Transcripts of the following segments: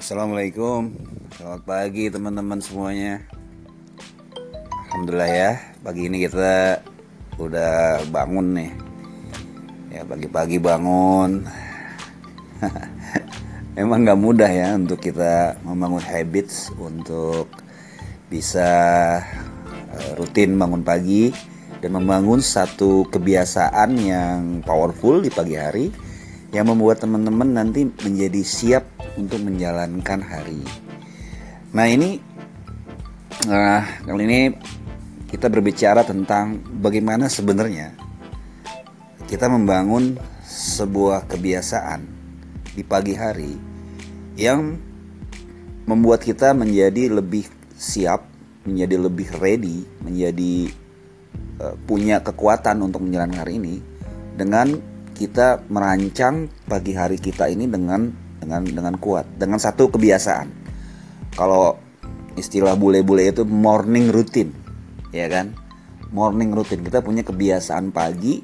Assalamualaikum. Selamat pagi teman-teman semuanya. Alhamdulillah ya Pagi ini kita udah bangun nih. Ya pagi-pagi bangun. Emang gak mudah ya untuk kita membangun habits Untuk bisa eh, rutin bangun pagi Dan membangun satu kebiasaan yang powerful di pagi hari Yang membuat teman-teman nanti menjadi siap untuk menjalankan hari. Nah ini, nah kali ini kita berbicara tentang bagaimana sebenarnya kita membangun sebuah kebiasaan di pagi hari yang membuat kita menjadi lebih siap, menjadi lebih ready, menjadi uh, punya kekuatan untuk menjalankan hari ini dengan kita merancang pagi hari kita ini dengan dengan dengan kuat dengan satu kebiasaan. Kalau istilah bule-bule itu morning routine ya kan? Morning routine. Kita punya kebiasaan pagi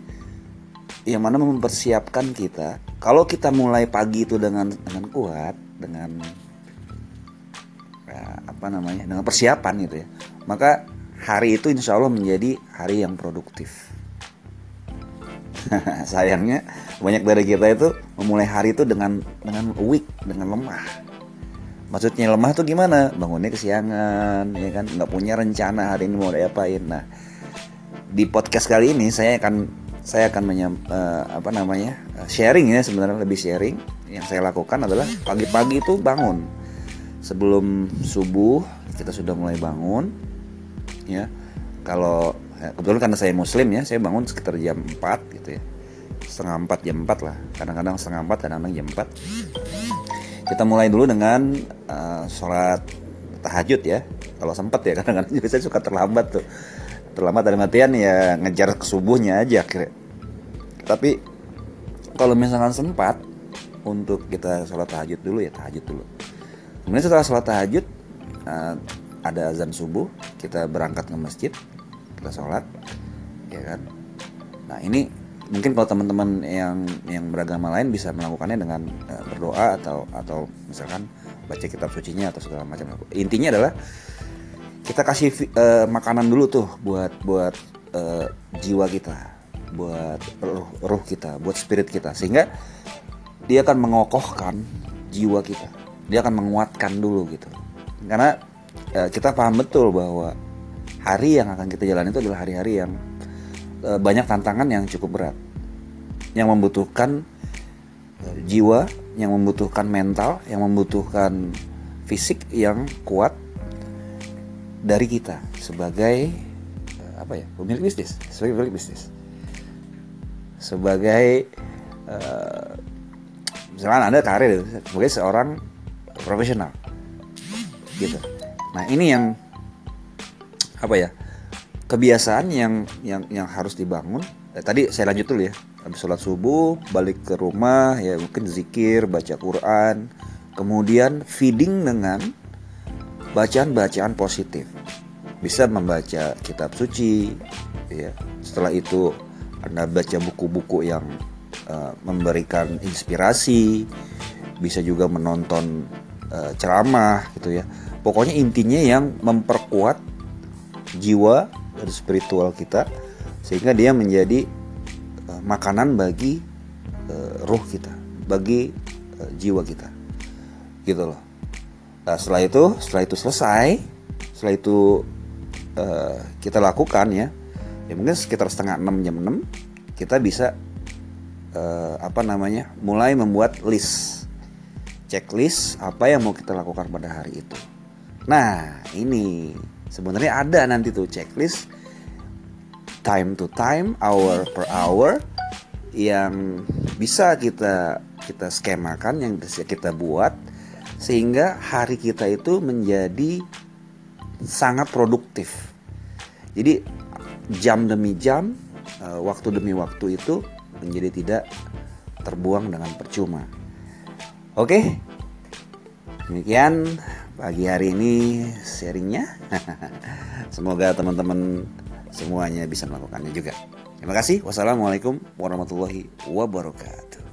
yang mana mempersiapkan kita. Kalau kita mulai pagi itu dengan dengan kuat dengan ya, apa namanya dengan persiapan gitu ya maka hari itu insya Allah menjadi hari yang produktif sayangnya banyak dari kita itu memulai hari itu dengan dengan weak dengan lemah. Maksudnya lemah tuh gimana? Bangunnya kesiangan ya kan? Nggak punya rencana hari ini mau diapain. Nah di podcast kali ini saya akan saya akan menyam, uh, apa namanya sharing ya sebenarnya lebih sharing. Yang saya lakukan adalah pagi-pagi itu bangun. Sebelum subuh kita sudah mulai bangun ya. Kalau ya, kebetulan karena saya muslim ya saya bangun sekitar jam 4 gitu ya. Setengah 4 jam 4 lah. Kadang-kadang setengah 4 kadang-kadang jam 4 kita mulai dulu dengan uh, sholat tahajud ya. Kalau sempat ya kadang-kadang juga saya suka terlambat tuh. Terlambat dari matian ya ngejar ke subuhnya aja kira tapi kalau misalkan sempat untuk kita sholat tahajud dulu ya tahajud dulu. Kemudian setelah sholat tahajud uh, ada azan subuh kita berangkat ke masjid kita sholat ya kan? Nah ini mungkin kalau teman-teman yang yang beragama lain bisa melakukannya dengan uh, berdoa atau atau misalkan baca kitab sucinya atau segala macam. Intinya adalah kita kasih uh, makanan dulu tuh buat buat uh, jiwa kita buat ruh, ruh kita buat spirit kita. Sehingga dia akan mengokohkan jiwa kita. Dia akan menguatkan dulu gitu. Karena uh, kita paham betul bahwa hari yang akan kita jalani itu adalah hari-hari yang e, banyak tantangan yang cukup berat. Yang membutuhkan e, jiwa yang membutuhkan mental yang membutuhkan fisik yang kuat dari kita sebagai e, apa ya pemilik bisnis sebagai pemilik bisnis. Sebagai uh, misalkan anda karir sebagai seorang profesional gitu. Nah ini yang apa ya kebiasaan yang yang yang harus dibangun. Eh, tadi saya lanjut dulu ya. Habis sholat subuh balik ke rumah ya mungkin zikir baca Quran. Kemudian feeding dengan bacaan-bacaan positif. Bisa membaca kitab suci ya. Setelah itu anda baca buku-buku yang uh, memberikan inspirasi. Bisa juga menonton uh, ceramah gitu ya. Pokoknya intinya yang memperkuat jiwa dan spiritual kita sehingga dia menjadi uh, makanan bagi uh, ruh kita, bagi uh, jiwa kita. Gitu loh. Nah, setelah itu, setelah itu selesai, setelah itu uh, kita lakukan ya, ya mungkin sekitar setengah enam jam enam kita bisa uh, apa namanya mulai membuat list checklist apa yang mau kita lakukan pada hari itu. Nah ini sebenarnya ada nanti tuh checklist time to time, hour per hour yang bisa kita kita skemakan yang bisa kita buat sehingga hari kita itu menjadi sangat produktif. Jadi jam demi jam, eh, waktu demi waktu itu menjadi tidak terbuang dengan percuma. Oke, demikian pagi hari ini sharingnya. Semoga teman-teman semuanya bisa melakukannya juga. Terima kasih. Wassalamualaikum warahmatullahi wabarakatuh.